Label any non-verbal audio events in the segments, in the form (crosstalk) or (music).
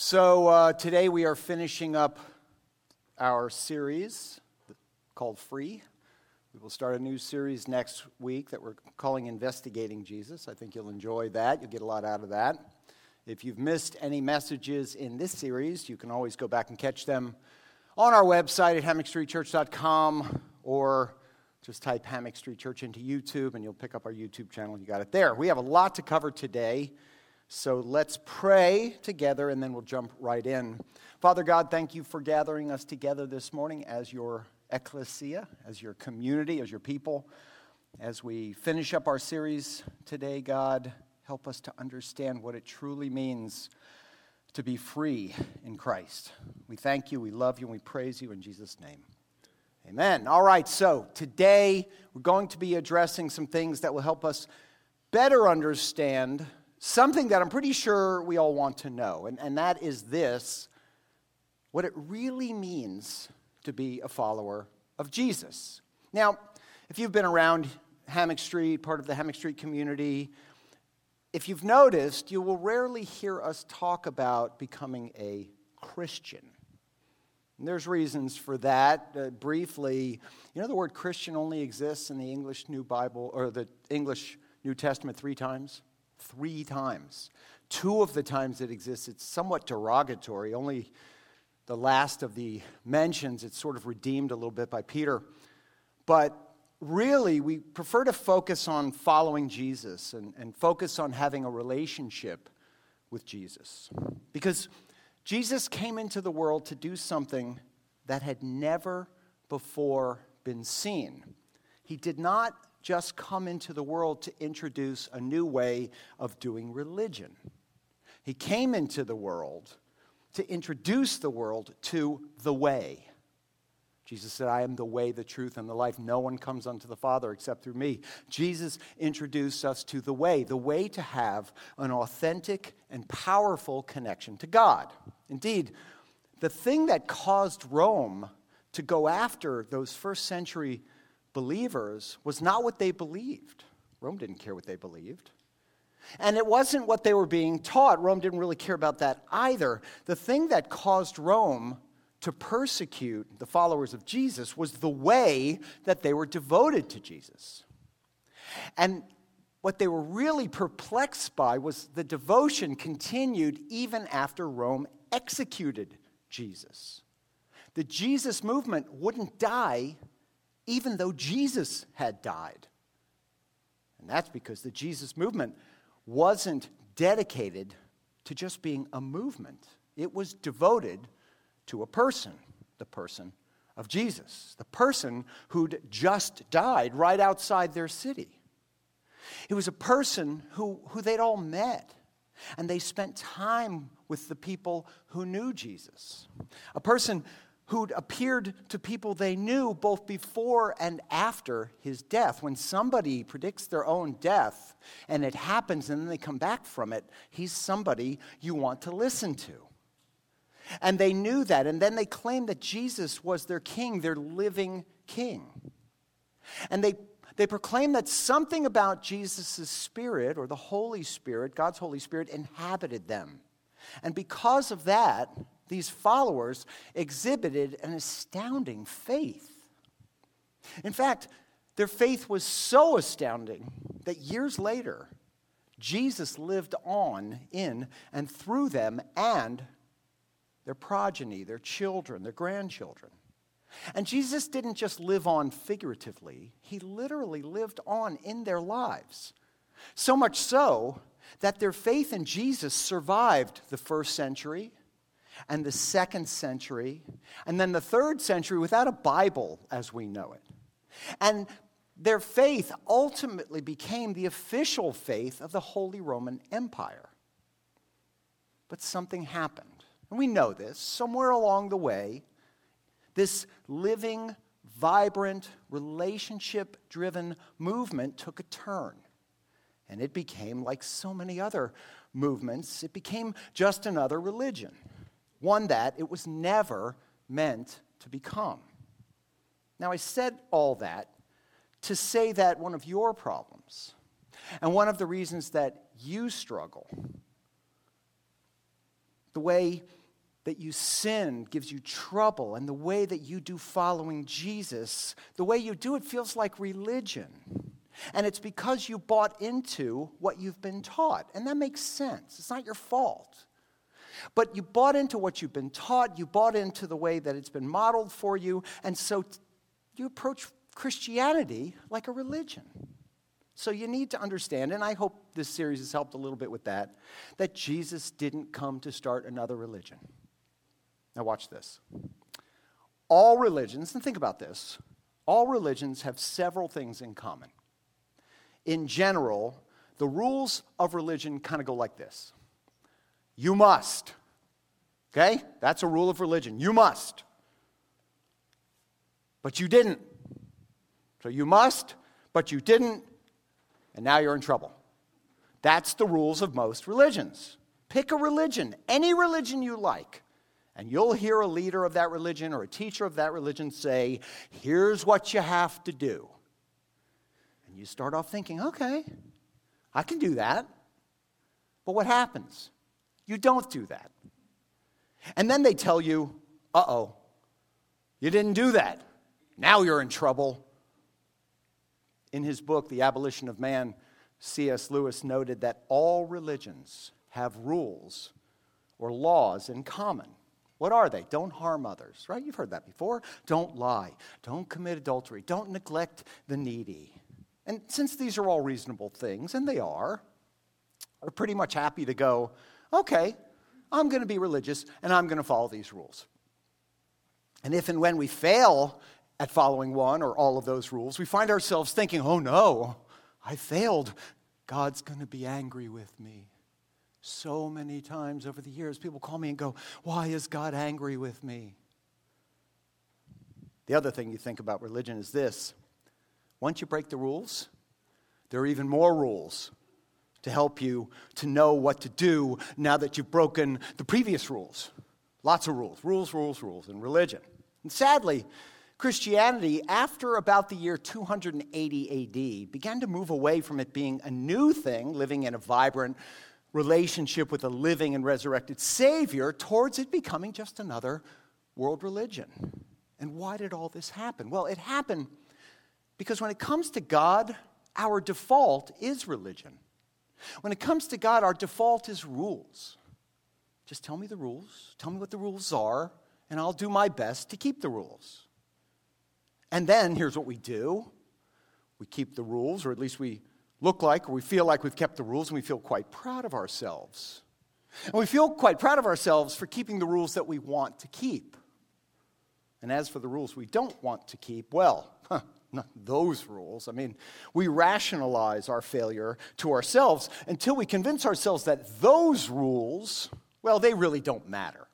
So uh, today we are finishing up our series called Free. We will start a new series next week that we're calling Investigating Jesus. I think you'll enjoy that. You'll get a lot out of that. If you've missed any messages in this series, you can always go back and catch them on our website at hammockstreetchurch.com or just type Hammock Street Church into YouTube and you'll pick up our YouTube channel. You got it there. We have a lot to cover today. So let's pray together and then we'll jump right in. Father God, thank you for gathering us together this morning as your ecclesia, as your community, as your people. As we finish up our series today, God, help us to understand what it truly means to be free in Christ. We thank you, we love you, and we praise you in Jesus' name. Amen. All right, so today we're going to be addressing some things that will help us better understand something that I'm pretty sure we all want to know, and, and that is this what it really means to be a follower of Jesus. Now, if you've been around Hammock Street, part of the Hammock Street community, if you've noticed, you will rarely hear us talk about becoming a Christian. And there's reasons for that. Uh, briefly, you know the word Christian only exists in the English New Bible or the English New Testament three times? Three times. Two of the times it exists, it's somewhat derogatory. Only the last of the mentions, it's sort of redeemed a little bit by Peter. But really, we prefer to focus on following Jesus and, and focus on having a relationship with Jesus. Because Jesus came into the world to do something that had never before been seen. He did not just come into the world to introduce a new way of doing religion. He came into the world to introduce the world to the way. Jesus said, I am the way, the truth, and the life. No one comes unto the Father except through me. Jesus introduced us to the way, the way to have an authentic and powerful connection to God. Indeed, the thing that caused Rome to go after those first century believers was not what they believed. Rome didn't care what they believed. And it wasn't what they were being taught. Rome didn't really care about that either. The thing that caused Rome to persecute the followers of Jesus was the way that they were devoted to Jesus. And what they were really perplexed by was the devotion continued even after Rome executed Jesus. The Jesus movement wouldn't die even though Jesus had died. And that's because the Jesus movement wasn't dedicated to just being a movement, it was devoted to a person, the person of Jesus, the person who'd just died right outside their city. It was a person who, who they'd all met, and they spent time with the people who knew Jesus. A person who'd appeared to people they knew both before and after his death. When somebody predicts their own death and it happens and then they come back from it, he's somebody you want to listen to. And they knew that. And then they claimed that Jesus was their king, their living king. And they, they proclaimed that something about Jesus' spirit or the Holy Spirit, God's Holy Spirit, inhabited them. And because of that, these followers exhibited an astounding faith. In fact, their faith was so astounding that years later, Jesus lived on in and through them and their progeny, their children, their grandchildren. And Jesus didn't just live on figuratively, he literally lived on in their lives. So much so that their faith in Jesus survived the first century and the second century, and then the third century without a Bible as we know it. And their faith ultimately became the official faith of the Holy Roman Empire. But something happened. And we know this. Somewhere along the way, this living, vibrant, relationship driven movement took a turn. And it became, like so many other movements, it became just another religion one that it was never meant to become. Now, I said all that to say that one of your problems and one of the reasons that you struggle the way that you sin gives you trouble, and the way that you do following Jesus, the way you do it feels like religion. And it's because you bought into what you've been taught. And that makes sense. It's not your fault. But you bought into what you've been taught, you bought into the way that it's been modeled for you, and so you approach Christianity like a religion. So you need to understand, and I hope this series has helped a little bit with that, that Jesus didn't come to start another religion. Now, watch this. All religions, and think about this, all religions have several things in common. In general, the rules of religion kind of go like this you must. Okay? That's a rule of religion. You must. But you didn't. So you must, but you didn't, and now you're in trouble. That's the rules of most religions. Pick a religion, any religion you like, and you'll hear a leader of that religion or a teacher of that religion say, Here's what you have to do. And you start off thinking, Okay, I can do that. But what happens? You don't do that. And then they tell you, uh oh, you didn't do that. Now you're in trouble. In his book, The Abolition of Man, C.S. Lewis noted that all religions have rules or laws in common. What are they? Don't harm others, right? You've heard that before. Don't lie. Don't commit adultery. Don't neglect the needy. And since these are all reasonable things, and they are, we're pretty much happy to go, okay, I'm going to be religious and I'm going to follow these rules. And if and when we fail at following one or all of those rules, we find ourselves thinking, oh no, I failed. God's going to be angry with me. So many times over the years, people call me and go, Why is God angry with me? The other thing you think about religion is this once you break the rules, there are even more rules to help you to know what to do now that you've broken the previous rules. Lots of rules, rules, rules, rules in religion. And sadly, Christianity, after about the year 280 AD, began to move away from it being a new thing, living in a vibrant relationship with a living and resurrected Savior, towards it becoming just another world religion. And why did all this happen? Well, it happened because when it comes to God, our default is religion. When it comes to God, our default is rules. Just tell me the rules, tell me what the rules are, and I'll do my best to keep the rules. And then here's what we do we keep the rules, or at least we look like, or we feel like we've kept the rules, and we feel quite proud of ourselves. And we feel quite proud of ourselves for keeping the rules that we want to keep. And as for the rules we don't want to keep, well, not those rules. I mean, we rationalize our failure to ourselves until we convince ourselves that those rules, well, they really don't matter.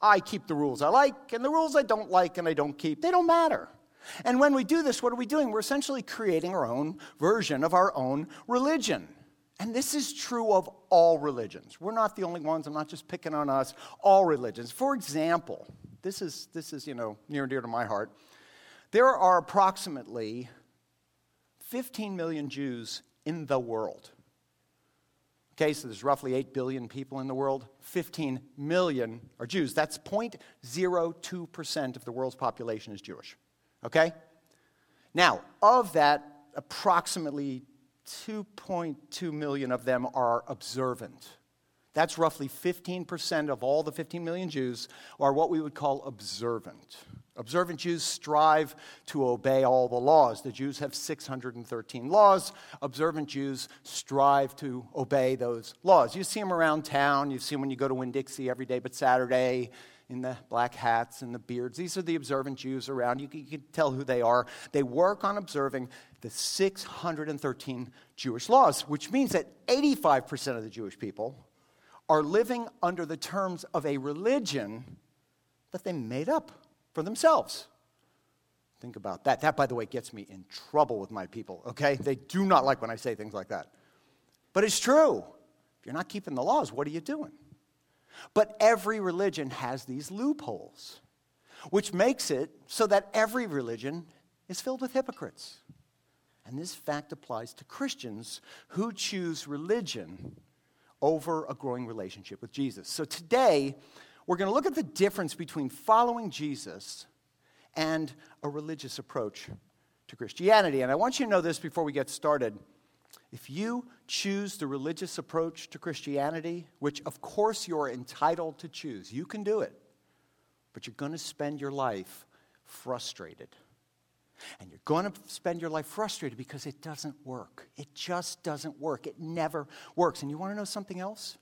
I keep the rules I like, and the rules I don't like and I don't keep, they don't matter. And when we do this, what are we doing? We're essentially creating our own version of our own religion. And this is true of all religions. We're not the only ones. I'm not just picking on us. All religions. For example, this is, this is you know, near and dear to my heart. There are approximately 15 million Jews in the world. Okay, so there's roughly 8 billion people in the world. 15 million are Jews. That's 0.02% of the world's population is Jewish. Okay? Now, of that, approximately 2.2 million of them are observant. That's roughly 15% of all the 15 million Jews are what we would call observant. Observant Jews strive to obey all the laws. The Jews have 613 laws. Observant Jews strive to obey those laws. You see them around town. You see them when you go to Winn Dixie every day but Saturday in the black hats and the beards. These are the observant Jews around. You can, you can tell who they are. They work on observing the 613 Jewish laws, which means that 85% of the Jewish people are living under the terms of a religion that they made up for themselves. Think about that. That, by the way, gets me in trouble with my people, okay? They do not like when I say things like that. But it's true. If you're not keeping the laws, what are you doing? But every religion has these loopholes, which makes it so that every religion is filled with hypocrites. And this fact applies to Christians who choose religion over a growing relationship with Jesus. So today, we're going to look at the difference between following Jesus and a religious approach to Christianity. And I want you to know this before we get started. If you choose the religious approach to Christianity, which of course you're entitled to choose, you can do it, but you're going to spend your life frustrated. And you're going to spend your life frustrated because it doesn't work. It just doesn't work. It never works. And you want to know something else?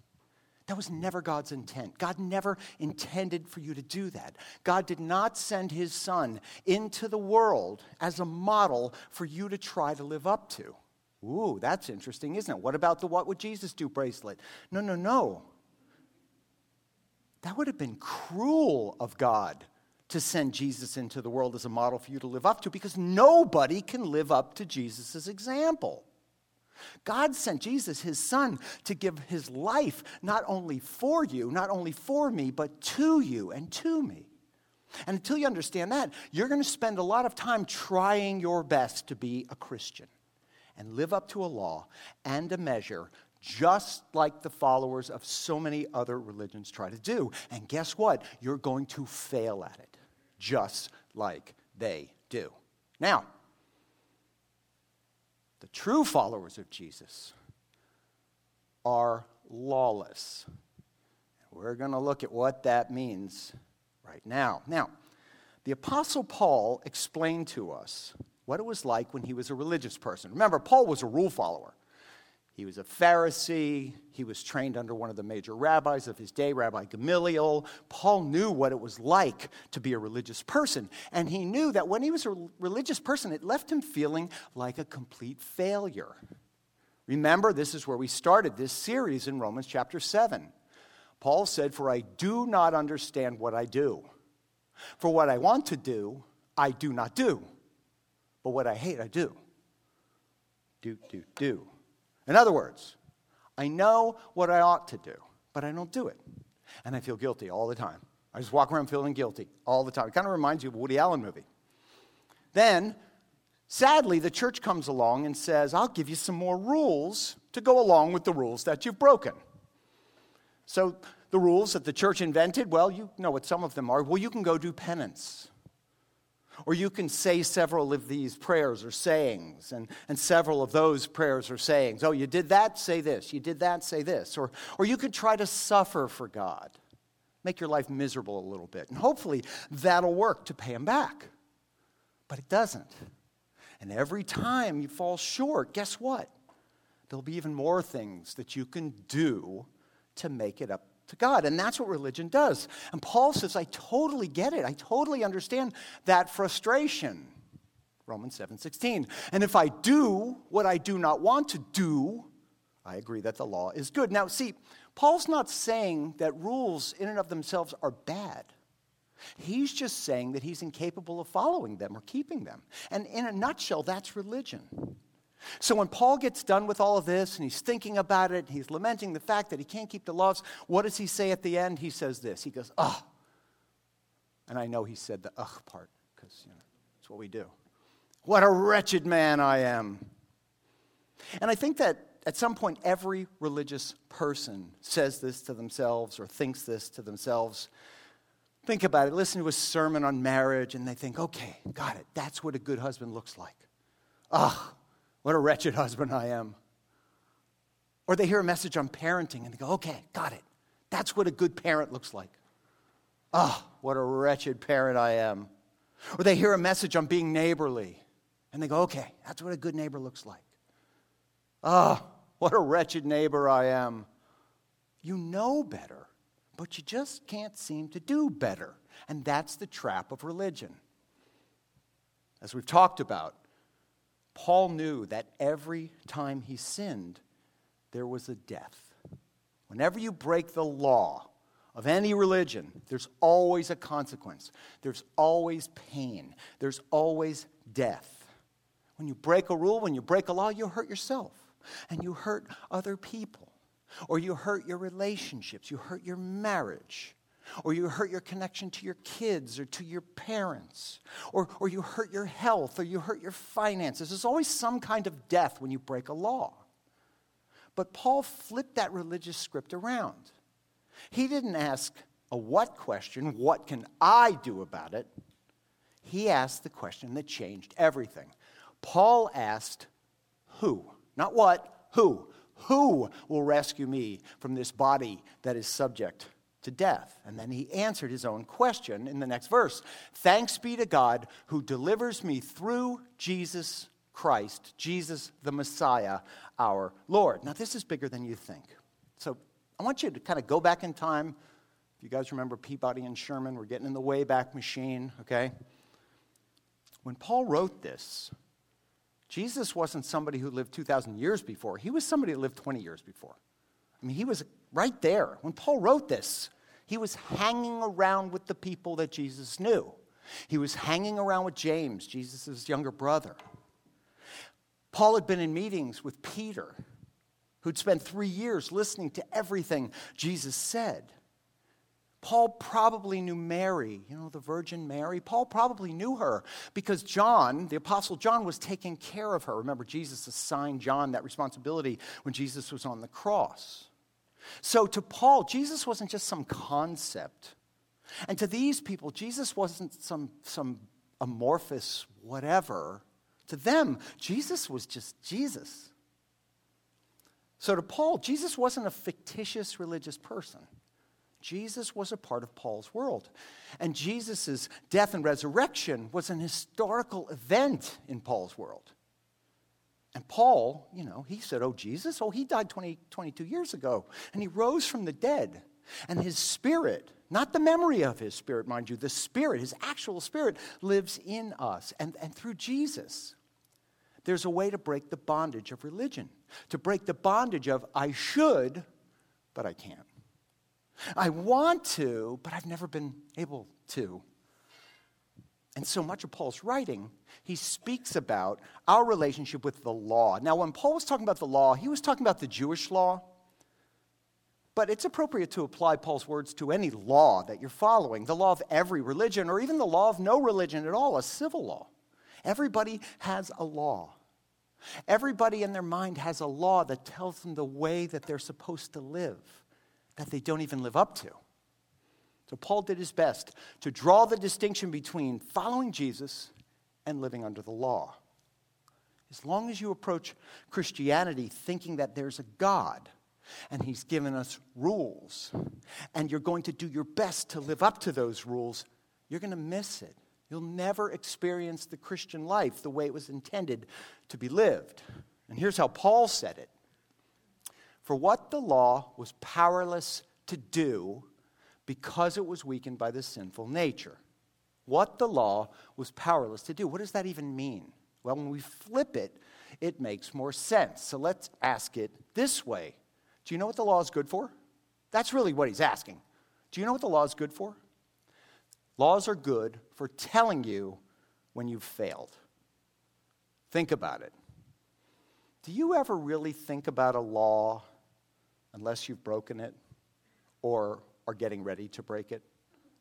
That was never God's intent. God never intended for you to do that. God did not send his son into the world as a model for you to try to live up to. Ooh, that's interesting, isn't it? What about the What Would Jesus Do bracelet? No, no, no. That would have been cruel of God to send Jesus into the world as a model for you to live up to because nobody can live up to Jesus' example. God sent Jesus, his son, to give his life not only for you, not only for me, but to you and to me. And until you understand that, you're going to spend a lot of time trying your best to be a Christian and live up to a law and a measure just like the followers of so many other religions try to do. And guess what? You're going to fail at it, just like they do. Now, the true followers of Jesus are lawless. We're going to look at what that means right now. Now, the Apostle Paul explained to us what it was like when he was a religious person. Remember, Paul was a rule follower. He was a Pharisee. He was trained under one of the major rabbis of his day, Rabbi Gamaliel. Paul knew what it was like to be a religious person. And he knew that when he was a religious person, it left him feeling like a complete failure. Remember, this is where we started this series in Romans chapter 7. Paul said, For I do not understand what I do. For what I want to do, I do not do. But what I hate, I do. Do, do, do. In other words, I know what I ought to do, but I don't do it. And I feel guilty all the time. I just walk around feeling guilty all the time. It kind of reminds you of a Woody Allen movie. Then, sadly, the church comes along and says, I'll give you some more rules to go along with the rules that you've broken. So, the rules that the church invented, well, you know what some of them are. Well, you can go do penance. Or you can say several of these prayers or sayings, and, and several of those prayers or sayings. Oh, you did that, say this. You did that, say this. Or, or you could try to suffer for God, make your life miserable a little bit. And hopefully that'll work to pay Him back. But it doesn't. And every time you fall short, guess what? There'll be even more things that you can do to make it up to God. And that's what religion does. And Paul says, I totally get it. I totally understand that frustration. Romans 7 16. And if I do what I do not want to do, I agree that the law is good. Now, see, Paul's not saying that rules in and of themselves are bad. He's just saying that he's incapable of following them or keeping them. And in a nutshell, that's religion. So when Paul gets done with all of this and he's thinking about it, he's lamenting the fact that he can't keep the laws, what does he say at the end? He says this. He goes, ugh. And I know he said the ugh part because you know, that's what we do. What a wretched man I am. And I think that at some point every religious person says this to themselves or thinks this to themselves. Think about it. Listen to a sermon on marriage and they think, okay, got it. That's what a good husband looks like. Ugh, what a wretched (laughs) husband I am. Or they hear a message on parenting and they go, okay, got it. That's what a good parent looks like. Ah, oh, what a wretched parent I am. Or they hear a message on being neighborly and they go, okay, that's what a good neighbor looks like. Ah, oh, what a wretched neighbor I am. You know better, but you just can't seem to do better. And that's the trap of religion. As we've talked about, Paul knew that every time he sinned, there was a death. Whenever you break the law of any religion, there's always a consequence. There's always pain. There's always death. When you break a rule, when you break a law, you hurt yourself and you hurt other people, or you hurt your relationships, you hurt your marriage or you hurt your connection to your kids or to your parents, or, or you hurt your health or you hurt your finances. There's always some kind of death when you break a law. But Paul flipped that religious script around. He didn't ask a what question, what can I do about it? He asked the question that changed everything. Paul asked, Who? Not what, who? Who will rescue me from this body that is subject to death? And then he answered his own question in the next verse Thanks be to God who delivers me through Jesus Christ, Jesus the Messiah, our Lord. Now, this is bigger than you think. So I want you to kind of go back in time. If you guys remember Peabody and Sherman, we're getting in the Wayback Machine, okay? When Paul wrote this, Jesus wasn't somebody who lived 2,000 years before. He was somebody who lived 20 years before. I mean, he was right there. When Paul wrote this, he was hanging around with the people that Jesus knew. He was hanging around with James, Jesus' younger brother. Paul had been in meetings with Peter, who'd spent three years listening to everything Jesus said. Paul probably knew Mary, you know, the Virgin Mary. Paul probably knew her because John, the Apostle John, was taking care of her. Remember, Jesus assigned John that responsibility when Jesus was on the cross. So to Paul, Jesus wasn't just some concept. And to these people, Jesus wasn't some, some amorphous whatever. To them, Jesus was just Jesus. So to Paul, Jesus wasn't a fictitious religious person. Jesus was a part of Paul's world. And Jesus' death and resurrection was an historical event in Paul's world. And Paul, you know, he said, Oh, Jesus, oh, he died 20, 22 years ago. And he rose from the dead. And his spirit, not the memory of his spirit, mind you, the spirit, his actual spirit, lives in us. And, and through Jesus, there's a way to break the bondage of religion, to break the bondage of I should, but I can't. I want to, but I've never been able to. And so much of Paul's writing, he speaks about our relationship with the law. Now, when Paul was talking about the law, he was talking about the Jewish law. But it's appropriate to apply Paul's words to any law that you're following the law of every religion, or even the law of no religion at all, a civil law. Everybody has a law. Everybody in their mind has a law that tells them the way that they're supposed to live that they don't even live up to. So Paul did his best to draw the distinction between following Jesus and living under the law. As long as you approach Christianity thinking that there's a God and he's given us rules, and you're going to do your best to live up to those rules, you're going to miss it. You'll never experience the Christian life the way it was intended to be lived. And here's how Paul said it for what the law was powerless to do because it was weakened by the sinful nature. What the law was powerless to do. What does that even mean? Well, when we flip it, it makes more sense. So let's ask it this way Do you know what the law is good for? That's really what he's asking. Do you know what the law is good for? Laws are good for telling you when you've failed. Think about it. Do you ever really think about a law unless you've broken it or are getting ready to break it?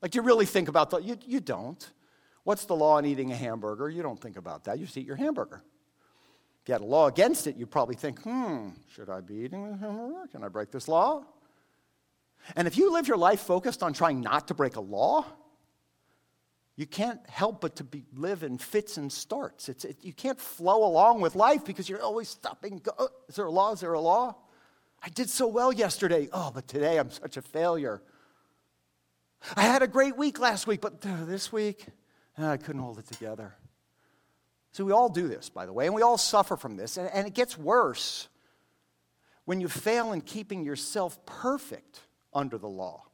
Like, do you really think about that? You, you don't. What's the law on eating a hamburger? You don't think about that. You just eat your hamburger. If you had a law against it, you'd probably think, hmm, should I be eating a hamburger? Can I break this law? And if you live your life focused on trying not to break a law, you can't help but to be, live in fits and starts. It, you can't flow along with life because you're always stopping. Go, is there a law? Is there a law? I did so well yesterday. Oh, but today I'm such a failure. I had a great week last week, but uh, this week, uh, I couldn't hold it together. So we all do this, by the way, and we all suffer from this. And, and it gets worse when you fail in keeping yourself perfect under the law,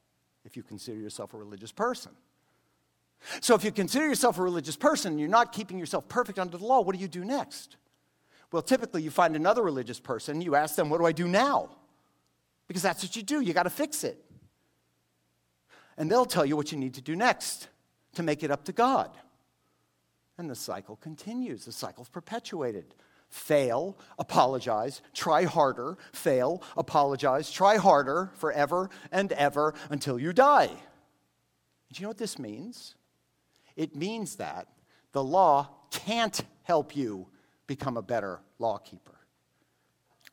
if you consider yourself a religious person. So if you consider yourself a religious person and you're not keeping yourself perfect under the law, what do you do next? Well, typically you find another religious person, you ask them, What do I do now? Because that's what you do, you got to fix it. And they'll tell you what you need to do next to make it up to God. And the cycle continues, the cycle's perpetuated. Fail, apologize, try harder, fail, apologize, try harder forever and ever until you die. Do you know what this means? It means that the law can't help you become a better lawkeeper.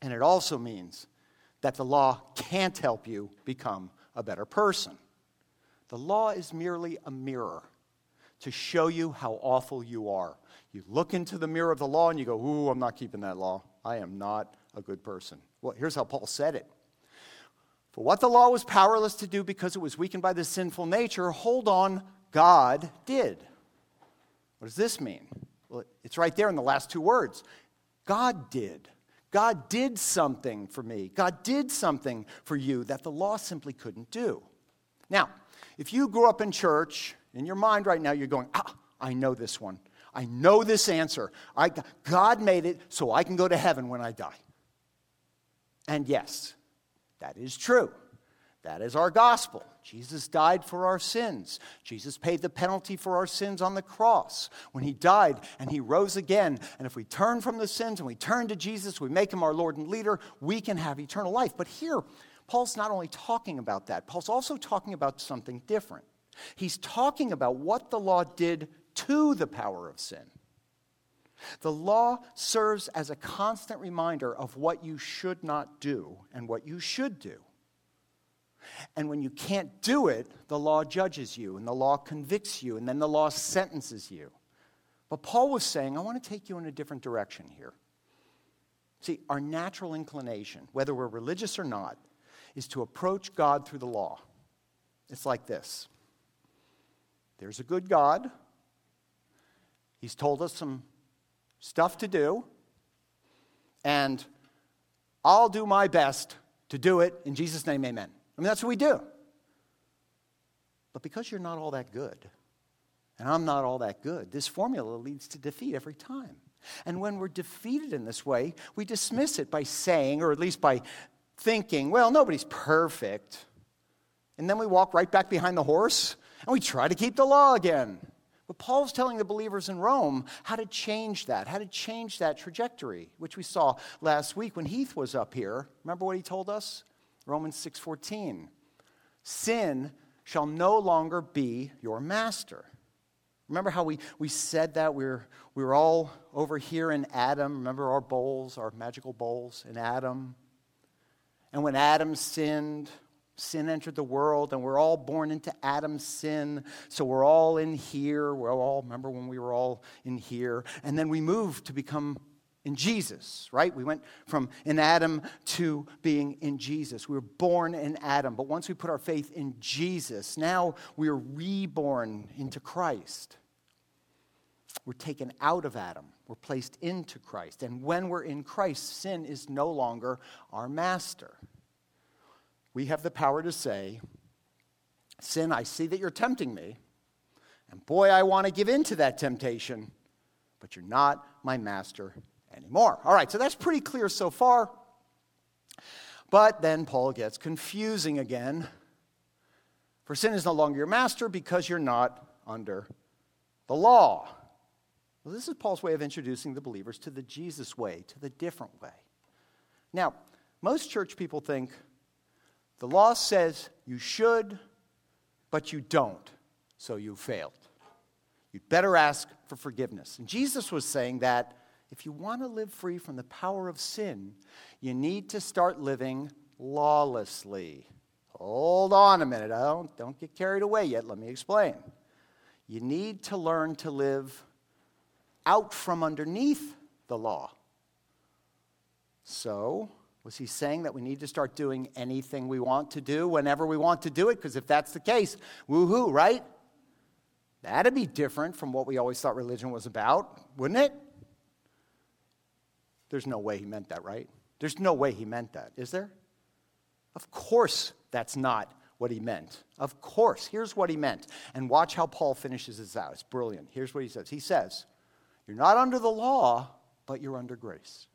And it also means that the law can't help you become a better person. The law is merely a mirror to show you how awful you are. You look into the mirror of the law and you go, Ooh, I'm not keeping that law. I am not a good person. Well, here's how Paul said it. For what the law was powerless to do because it was weakened by the sinful nature, hold on, God did. What does this mean? Well, it's right there in the last two words. God did. God did something for me. God did something for you that the law simply couldn't do. Now, if you grew up in church, in your mind right now, you're going, ah, I know this one. I know this answer. I, God made it so I can go to heaven when I die. And yes, that is true. That is our gospel. Jesus died for our sins. Jesus paid the penalty for our sins on the cross when he died and he rose again. And if we turn from the sins and we turn to Jesus, we make him our Lord and leader, we can have eternal life. But here, Paul's not only talking about that, Paul's also talking about something different. He's talking about what the law did to the power of sin. The law serves as a constant reminder of what you should not do and what you should do. And when you can't do it, the law judges you, and the law convicts you, and then the law sentences you. But Paul was saying, I want to take you in a different direction here. See, our natural inclination, whether we're religious or not, is to approach God through the law. It's like this there's a good God, He's told us some stuff to do, and I'll do my best to do it. In Jesus' name, amen. I mean, that's what we do. But because you're not all that good, and I'm not all that good, this formula leads to defeat every time. And when we're defeated in this way, we dismiss it by saying, or at least by thinking, well, nobody's perfect. And then we walk right back behind the horse and we try to keep the law again. But Paul's telling the believers in Rome how to change that, how to change that trajectory, which we saw last week when Heath was up here. Remember what he told us? Romans 6:14. Sin shall no longer be your master. Remember how we, we said that? We were, we were all over here in Adam. Remember our bowls, our magical bowls in Adam? And when Adam sinned, sin entered the world, and we're all born into Adam's sin. So we're all in here. We're all, remember when we were all in here? And then we moved to become in Jesus, right? We went from in Adam to being in Jesus. We were born in Adam, but once we put our faith in Jesus, now we are reborn into Christ. We're taken out of Adam, we're placed into Christ. And when we're in Christ, sin is no longer our master. We have the power to say, Sin, I see that you're tempting me, and boy, I want to give in to that temptation, but you're not my master anymore. All right, so that's pretty clear so far. But then Paul gets confusing again. For sin is no longer your master because you're not under the law. Well, this is Paul's way of introducing the believers to the Jesus way, to the different way. Now, most church people think the law says you should, but you don't, so you failed. You'd better ask for forgiveness. And Jesus was saying that if you want to live free from the power of sin, you need to start living lawlessly. Hold on a minute. Don't, don't get carried away yet. Let me explain. You need to learn to live out from underneath the law. So, was he saying that we need to start doing anything we want to do whenever we want to do it? Because if that's the case, woohoo, right? That'd be different from what we always thought religion was about, wouldn't it? There's no way he meant that, right? There's no way he meant that, is there? Of course, that's not what he meant. Of course. Here's what he meant. And watch how Paul finishes this out. It's brilliant. Here's what he says He says, You're not under the law, but you're under grace.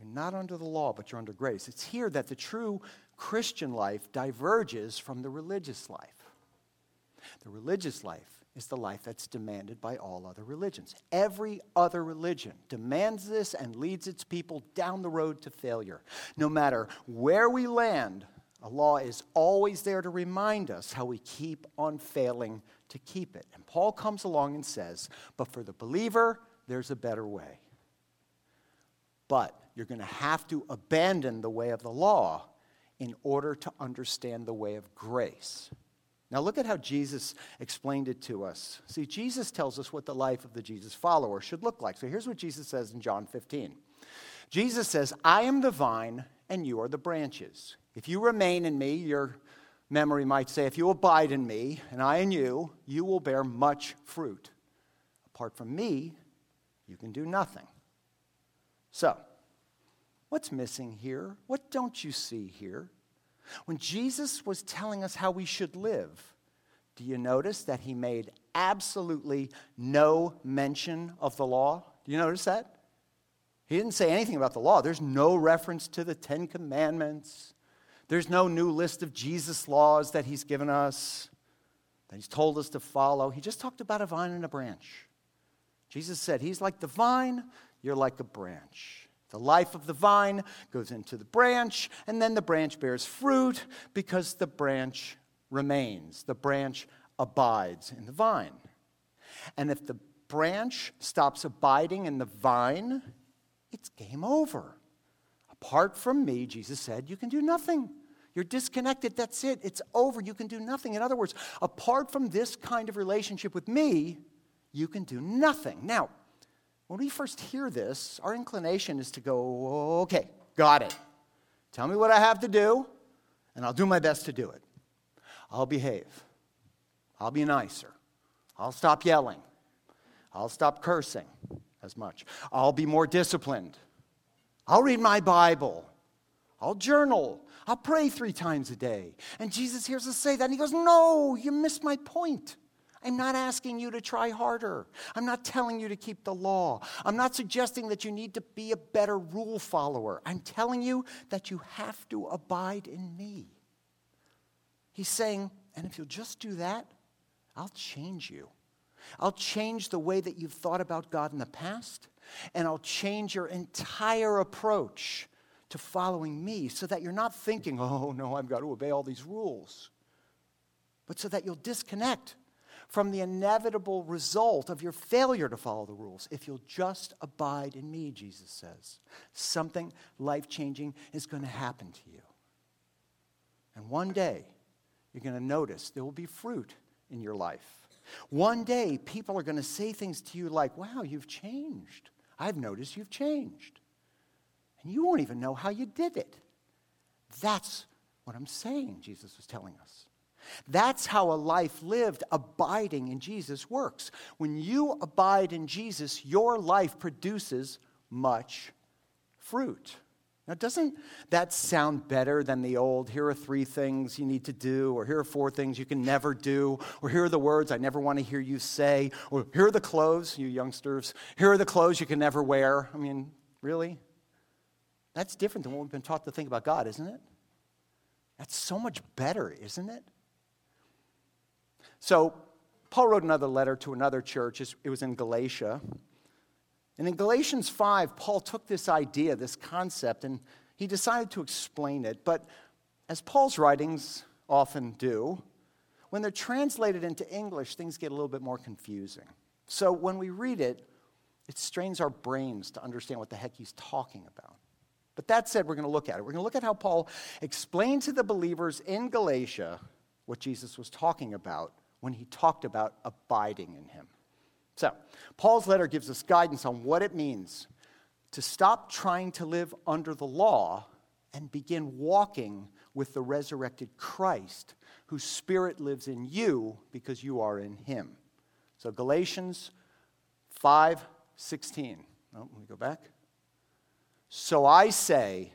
You're not under the law, but you're under grace. It's here that the true Christian life diverges from the religious life. The religious life is the life that's demanded by all other religions. Every other religion demands this and leads its people down the road to failure. No matter where we land, a law is always there to remind us how we keep on failing to keep it. And Paul comes along and says, But for the believer, there's a better way. But you're going to have to abandon the way of the law in order to understand the way of grace. Now, look at how Jesus explained it to us. See, Jesus tells us what the life of the Jesus follower should look like. So here's what Jesus says in John 15 Jesus says, I am the vine, and you are the branches. If you remain in me, your memory might say, if you abide in me, and I in you, you will bear much fruit. Apart from me, you can do nothing. So, what's missing here? What don't you see here? When Jesus was telling us how we should live, do you notice that he made absolutely no mention of the law? Do you notice that? He didn't say anything about the law. There's no reference to the Ten Commandments. There's no new list of Jesus' laws that he's given us, that he's told us to follow. He just talked about a vine and a branch. Jesus said, He's like the vine, you're like a branch. The life of the vine goes into the branch, and then the branch bears fruit because the branch remains. The branch abides in the vine. And if the branch stops abiding in the vine, it's game over. Apart from me, Jesus said, you can do nothing. You're disconnected. That's it. It's over. You can do nothing. In other words, apart from this kind of relationship with me, you can do nothing. Now, when we first hear this, our inclination is to go, okay, got it. Tell me what I have to do, and I'll do my best to do it. I'll behave. I'll be nicer. I'll stop yelling. I'll stop cursing as much. I'll be more disciplined. I'll read my Bible. I'll journal. I'll pray three times a day. And Jesus hears us say that, and he goes, No, you missed my point. I'm not asking you to try harder. I'm not telling you to keep the law. I'm not suggesting that you need to be a better rule follower. I'm telling you that you have to abide in me. He's saying, and if you'll just do that, I'll change you. I'll change the way that you've thought about God in the past, and I'll change your entire approach to following me so that you're not thinking, oh no, I've got to obey all these rules, but so that you'll disconnect from the inevitable result of your failure to follow the rules. If you'll just abide in me, Jesus says, something life changing is going to happen to you. And one day, you're going to notice there will be fruit in your life. One day, people are going to say things to you like, wow, you've changed. I've noticed you've changed. And you won't even know how you did it. That's what I'm saying, Jesus was telling us. That's how a life lived abiding in Jesus works. When you abide in Jesus, your life produces much fruit. Now, doesn't that sound better than the old, here are three things you need to do, or here are four things you can never do, or here are the words I never want to hear you say, or here are the clothes, you youngsters, here are the clothes you can never wear? I mean, really? That's different than what we've been taught to think about God, isn't it? That's so much better, isn't it? So, Paul wrote another letter to another church. It was in Galatia. And in Galatians 5, Paul took this idea, this concept, and he decided to explain it. But as Paul's writings often do, when they're translated into English, things get a little bit more confusing. So when we read it, it strains our brains to understand what the heck he's talking about. But that said, we're going to look at it. We're going to look at how Paul explained to the believers in Galatia what Jesus was talking about when he talked about abiding in him. So, Paul's letter gives us guidance on what it means to stop trying to live under the law and begin walking with the resurrected Christ, whose spirit lives in you because you are in him. So, Galatians 5 16. Oh, let me go back. So I say,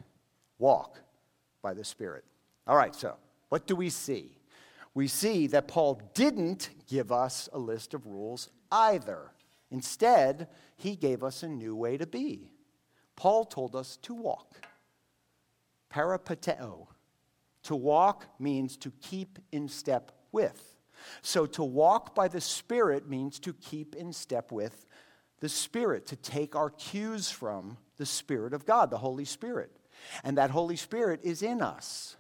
walk by the Spirit. All right, so what do we see? We see that Paul didn't give us a list of rules either. Instead, he gave us a new way to be. Paul told us to walk. Peripateo. To walk means to keep in step with. So to walk by the Spirit means to keep in step with the Spirit, to take our cues from the Spirit of God, the Holy Spirit. And that Holy Spirit is in us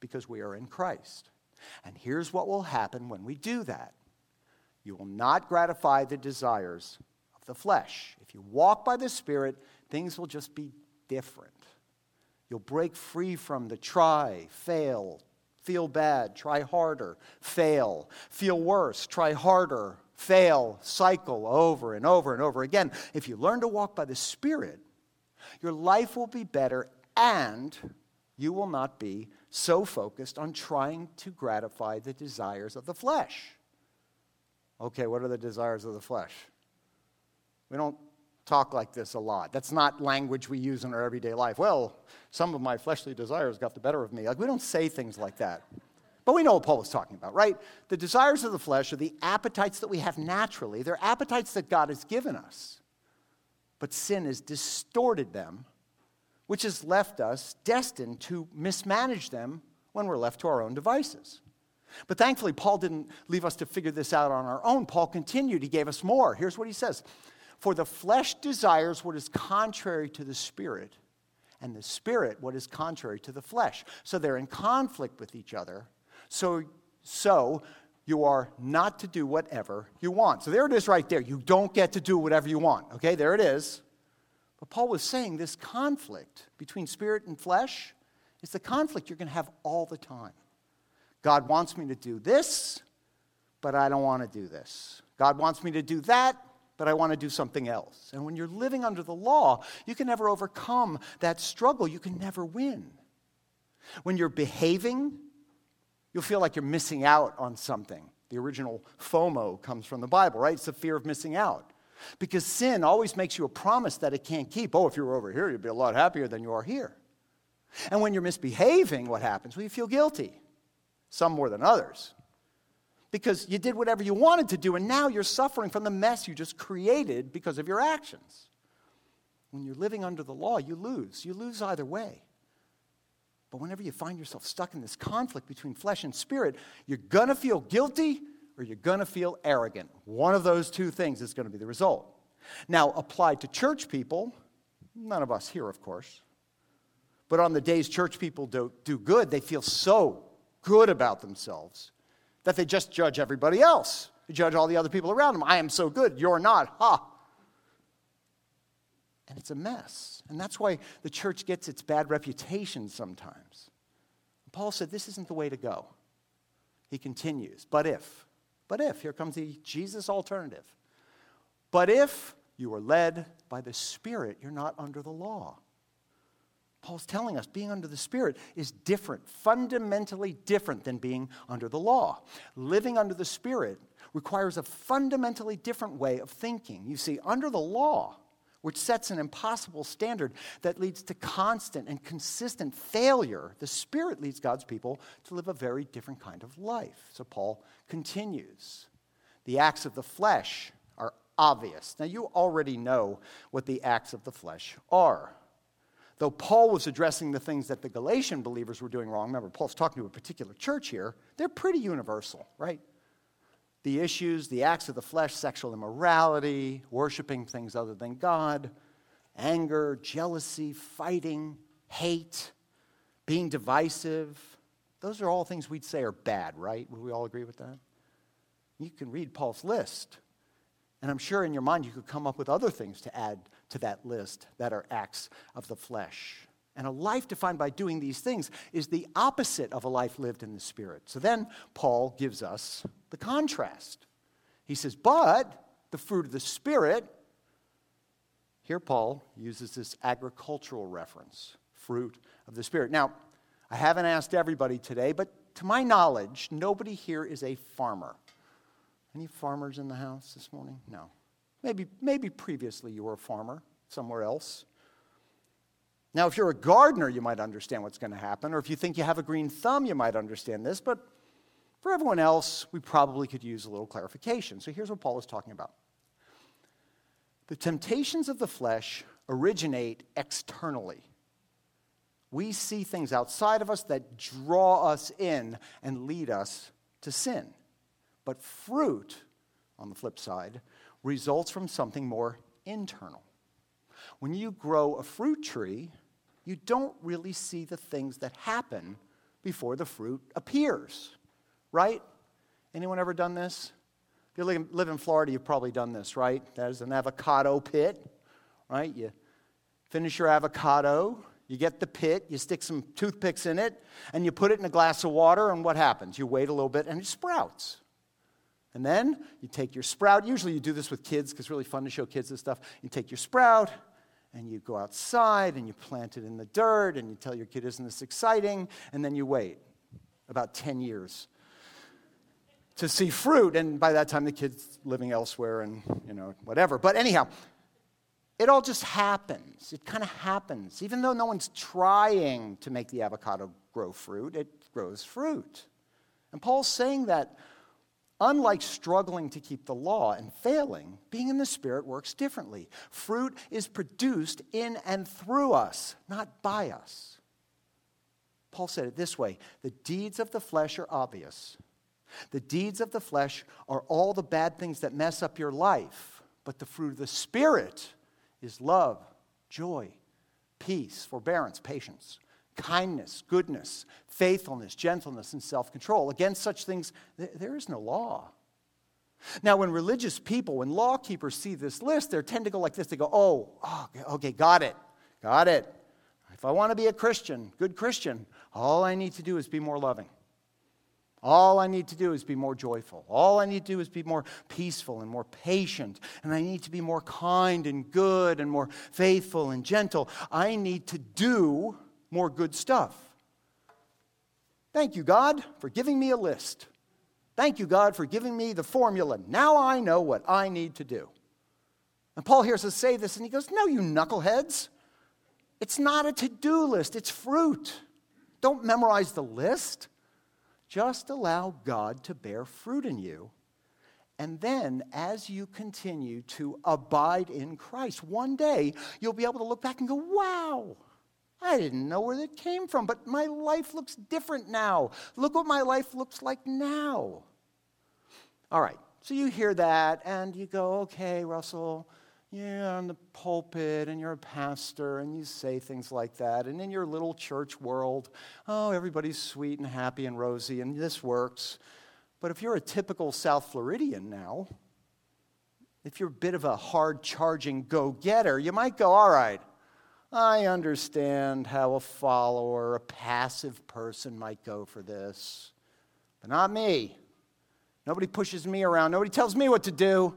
because we are in Christ. And here's what will happen when we do that you will not gratify the desires of the flesh. If you walk by the Spirit, things will just be different. You'll break free from the try, fail, feel bad, try harder, fail, feel worse, try harder, fail, cycle over and over and over again. If you learn to walk by the Spirit, your life will be better and you will not be so focused on trying to gratify the desires of the flesh. Okay, what are the desires of the flesh? We don't talk like this a lot. That's not language we use in our everyday life. Well, some of my fleshly desires got the better of me. Like, we don't say things like that. But we know what Paul was talking about, right? The desires of the flesh are the appetites that we have naturally. They're appetites that God has given us. But sin has distorted them, which has left us destined to mismanage them when we're left to our own devices. But thankfully, Paul didn't leave us to figure this out on our own. Paul continued, he gave us more. Here's what he says For the flesh desires what is contrary to the spirit, and the spirit what is contrary to the flesh. So they're in conflict with each other. So, so you are not to do whatever you want. So there it is right there. You don't get to do whatever you want. Okay, there it is. But Paul was saying this conflict between spirit and flesh is the conflict you're going to have all the time. God wants me to do this, but I don't want to do this. God wants me to do that, but I want to do something else. And when you're living under the law, you can never overcome that struggle. You can never win. When you're behaving you'll feel like you're missing out on something. The original FOMO comes from the Bible, right? It's the fear of missing out. Because sin always makes you a promise that it can't keep. Oh, if you were over here, you'd be a lot happier than you are here. And when you're misbehaving, what happens? Well, you feel guilty, some more than others. Because you did whatever you wanted to do, and now you're suffering from the mess you just created because of your actions. When you're living under the law, you lose. You lose either way. But whenever you find yourself stuck in this conflict between flesh and spirit, you're going to feel guilty or you're going to feel arrogant. One of those two things is going to be the result. Now, applied to church people, none of us here, of course, but on the days church people do, do good, they feel so good about themselves that they just judge everybody else. They judge all the other people around them. I am so good, you're not. Ha! And it's a mess. And that's why the church gets its bad reputation sometimes. Paul said, This isn't the way to go. He continues, But if, but if, here comes the Jesus alternative. But if you are led by the Spirit, you're not under the law. Paul's telling us being under the Spirit is different, fundamentally different than being under the law. Living under the Spirit requires a fundamentally different way of thinking. You see, under the law, which sets an impossible standard that leads to constant and consistent failure. The Spirit leads God's people to live a very different kind of life. So Paul continues. The acts of the flesh are obvious. Now, you already know what the acts of the flesh are. Though Paul was addressing the things that the Galatian believers were doing wrong, remember, Paul's talking to a particular church here, they're pretty universal, right? The issues, the acts of the flesh, sexual immorality, worshiping things other than God, anger, jealousy, fighting, hate, being divisive. Those are all things we'd say are bad, right? Would we all agree with that? You can read Paul's list. And I'm sure in your mind you could come up with other things to add to that list that are acts of the flesh. And a life defined by doing these things is the opposite of a life lived in the Spirit. So then Paul gives us the contrast. He says, But the fruit of the Spirit, here Paul uses this agricultural reference fruit of the Spirit. Now, I haven't asked everybody today, but to my knowledge, nobody here is a farmer. Any farmers in the house this morning? No. Maybe, maybe previously you were a farmer somewhere else. Now, if you're a gardener, you might understand what's going to happen, or if you think you have a green thumb, you might understand this, but for everyone else, we probably could use a little clarification. So here's what Paul is talking about the temptations of the flesh originate externally. We see things outside of us that draw us in and lead us to sin. But fruit, on the flip side, results from something more internal. When you grow a fruit tree, you don't really see the things that happen before the fruit appears, right? Anyone ever done this? If you live in Florida, you've probably done this, right? There's an avocado pit, right? You Finish your avocado. You get the pit, you stick some toothpicks in it, and you put it in a glass of water, and what happens? You wait a little bit, and it sprouts. And then you take your sprout. Usually you do this with kids because it's really fun to show kids this stuff. You take your sprout, and you go outside, and you plant it in the dirt, and you tell your kid, Isn't this exciting? And then you wait about 10 years to see fruit. And by that time, the kid's living elsewhere and, you know, whatever. But anyhow, it all just happens. It kind of happens. Even though no one's trying to make the avocado grow fruit, it grows fruit. And Paul's saying that unlike struggling to keep the law and failing, being in the Spirit works differently. Fruit is produced in and through us, not by us. Paul said it this way the deeds of the flesh are obvious. The deeds of the flesh are all the bad things that mess up your life, but the fruit of the Spirit is love, joy, peace, forbearance, patience, kindness, goodness, faithfulness, gentleness, and self control. Against such things, there is no law. Now, when religious people, when law keepers see this list, they tend to go like this. They go, oh, oh, okay, got it, got it. If I want to be a Christian, good Christian, all I need to do is be more loving. All I need to do is be more joyful. All I need to do is be more peaceful and more patient. And I need to be more kind and good and more faithful and gentle. I need to do more good stuff. Thank you, God, for giving me a list. Thank you, God, for giving me the formula. Now I know what I need to do. And Paul hears us say this, and he goes, No, you knuckleheads. It's not a to do list, it's fruit. Don't memorize the list. Just allow God to bear fruit in you. And then, as you continue to abide in Christ, one day you'll be able to look back and go, wow, I didn't know where that came from, but my life looks different now. Look what my life looks like now. All right, so you hear that and you go, okay, Russell, you're on the pulpit and you're a pastor and you say things like that. And in your little church world, oh, everybody's sweet and happy and rosy and this works. But if you're a typical South Floridian now, if you're a bit of a hard charging go getter, you might go, all right, I understand how a follower, a passive person might go for this, but not me. Nobody pushes me around, nobody tells me what to do.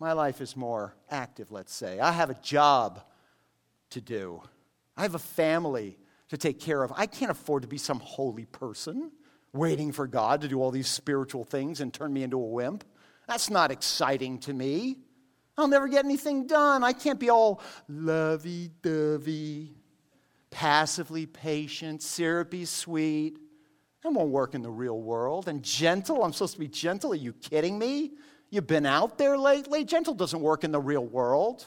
My life is more active, let's say. I have a job to do, I have a family to take care of. I can't afford to be some holy person waiting for God to do all these spiritual things and turn me into a wimp. That's not exciting to me. I'll never get anything done. I can't be all lovey dovey, passively patient, syrupy sweet. That won't work in the real world. And gentle, I'm supposed to be gentle. Are you kidding me? You've been out there lately? Gentle doesn't work in the real world.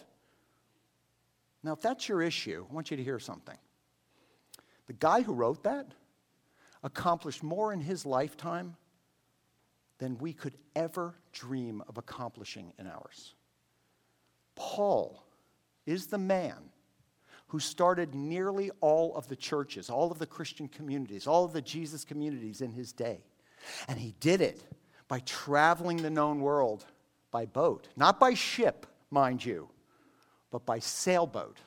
Now, if that's your issue, I want you to hear something. The guy who wrote that accomplished more in his lifetime than we could ever dream of accomplishing in ours. Paul is the man who started nearly all of the churches, all of the Christian communities, all of the Jesus communities in his day. And he did it by traveling the known world by boat, not by ship, mind you, but by sailboat.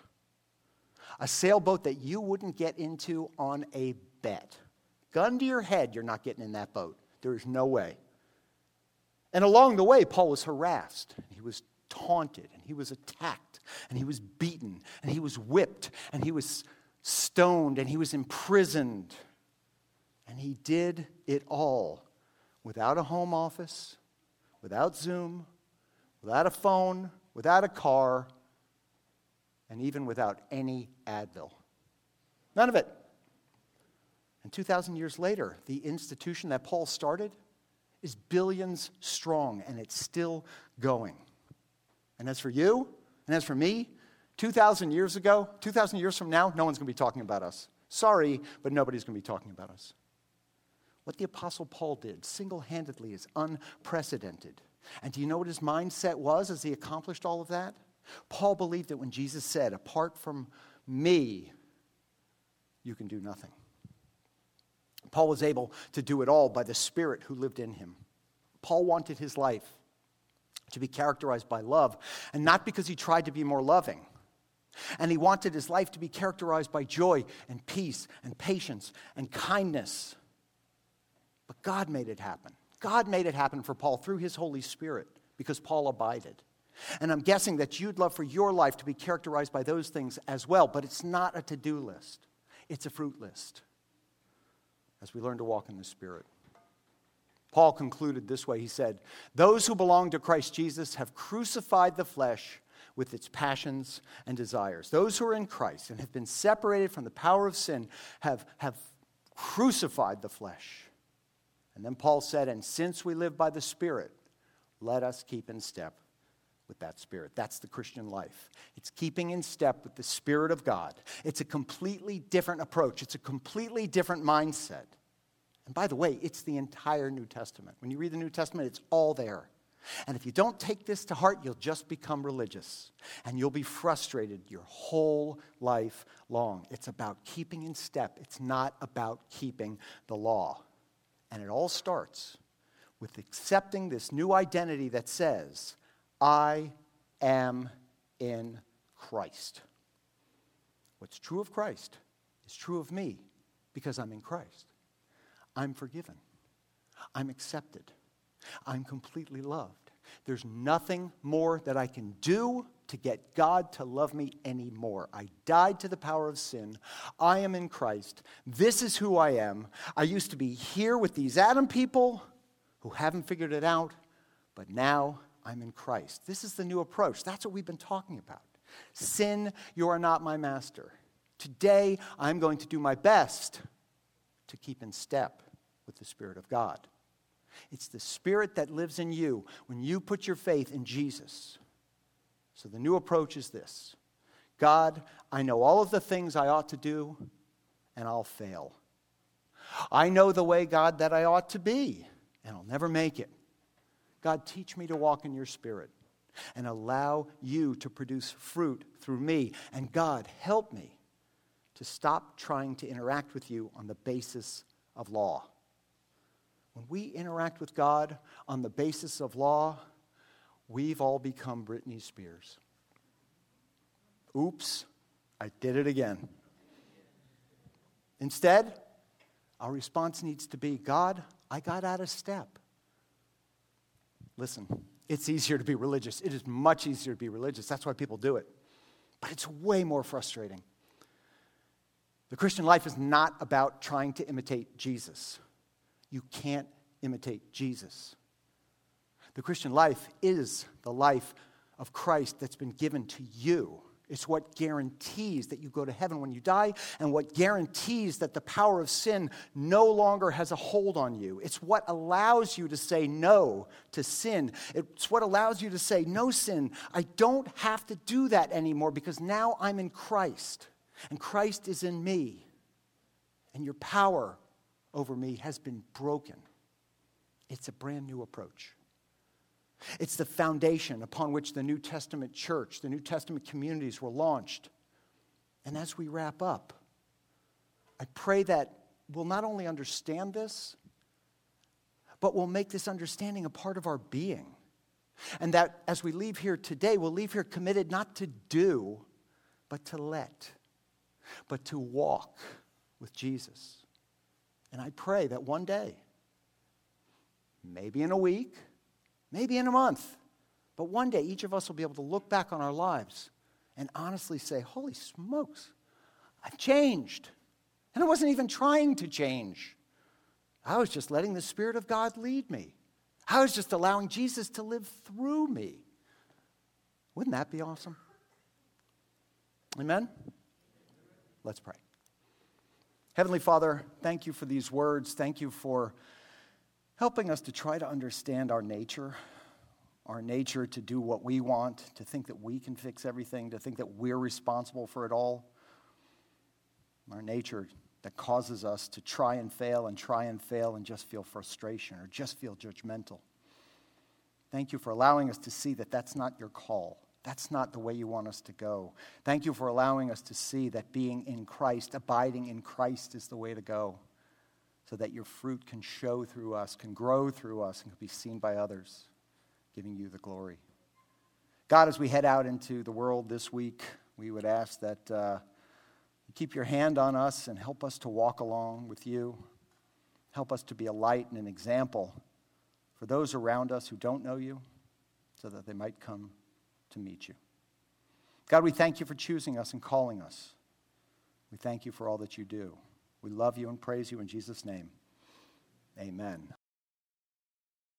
A sailboat that you wouldn't get into on a bet. Gun to your head, you're not getting in that boat. There is no way. And along the way, Paul was harassed. He was taunted, and he was attacked, and he was beaten, and he was whipped, and he was stoned, and he was imprisoned. And he did it all without a home office, without Zoom, without a phone, without a car, and even without any Advil. None of it. And 2,000 years later, the institution that Paul started is billions strong, and it's still going. And as for you, and as for me, 2,000 years ago, 2,000 years from now, no one's going to be talking about us. Sorry, but nobody's going to be talking about us. What the Apostle Paul did single handedly is unprecedented. And do you know what his mindset was as he accomplished all of that? Paul believed that when Jesus said, Apart from me, you can do nothing. Paul was able to do it all by the Spirit who lived in him. Paul wanted his life to be characterized by love, and not because he tried to be more loving, And he wanted his life to be characterized by joy and peace and patience and kindness. But God made it happen. God made it happen for Paul through his Holy Spirit because Paul abided. And I'm guessing that you'd love for your life to be characterized by those things as well, but it's not a to do list, it's a fruit list as we learn to walk in the Spirit. Paul concluded this way He said, Those who belong to Christ Jesus have crucified the flesh with its passions and desires. Those who are in Christ and have been separated from the power of sin have, have crucified the flesh. And then Paul said, And since we live by the Spirit, let us keep in step with that Spirit. That's the Christian life. It's keeping in step with the Spirit of God. It's a completely different approach, it's a completely different mindset. And by the way, it's the entire New Testament. When you read the New Testament, it's all there. And if you don't take this to heart, you'll just become religious and you'll be frustrated your whole life long. It's about keeping in step, it's not about keeping the law. And it all starts with accepting this new identity that says, I am in Christ. What's true of Christ is true of me because I'm in Christ. I'm forgiven. I'm accepted. I'm completely loved. There's nothing more that I can do to get God to love me anymore. I died to the power of sin. I am in Christ. This is who I am. I used to be here with these Adam people who haven't figured it out, but now I'm in Christ. This is the new approach. That's what we've been talking about. Sin, you are not my master. Today, I'm going to do my best to keep in step with the Spirit of God. It's the Spirit that lives in you when you put your faith in Jesus. So the new approach is this God, I know all of the things I ought to do, and I'll fail. I know the way, God, that I ought to be, and I'll never make it. God, teach me to walk in your Spirit and allow you to produce fruit through me. And God, help me to stop trying to interact with you on the basis of law. When we interact with God on the basis of law, we've all become Britney Spears. Oops, I did it again. Instead, our response needs to be God, I got out of step. Listen, it's easier to be religious. It is much easier to be religious. That's why people do it. But it's way more frustrating. The Christian life is not about trying to imitate Jesus. You can't imitate Jesus. The Christian life is the life of Christ that's been given to you. It's what guarantees that you go to heaven when you die, and what guarantees that the power of sin no longer has a hold on you. It's what allows you to say no to sin. It's what allows you to say, No, sin, I don't have to do that anymore because now I'm in Christ, and Christ is in me, and your power over me has been broken. It's a brand new approach. It's the foundation upon which the New Testament church, the New Testament communities were launched. And as we wrap up, I pray that we'll not only understand this, but we'll make this understanding a part of our being. And that as we leave here today, we'll leave here committed not to do, but to let, but to walk with Jesus. And I pray that one day, maybe in a week, maybe in a month, but one day each of us will be able to look back on our lives and honestly say, Holy smokes, I've changed. And I wasn't even trying to change. I was just letting the Spirit of God lead me. I was just allowing Jesus to live through me. Wouldn't that be awesome? Amen? Let's pray. Heavenly Father, thank you for these words. Thank you for helping us to try to understand our nature, our nature to do what we want, to think that we can fix everything, to think that we're responsible for it all. Our nature that causes us to try and fail and try and fail and just feel frustration or just feel judgmental. Thank you for allowing us to see that that's not your call. That's not the way you want us to go. Thank you for allowing us to see that being in Christ, abiding in Christ, is the way to go so that your fruit can show through us, can grow through us, and can be seen by others, giving you the glory. God, as we head out into the world this week, we would ask that uh, you keep your hand on us and help us to walk along with you. Help us to be a light and an example for those around us who don't know you so that they might come to meet you. God, we thank you for choosing us and calling us. We thank you for all that you do. We love you and praise you in Jesus' name. Amen.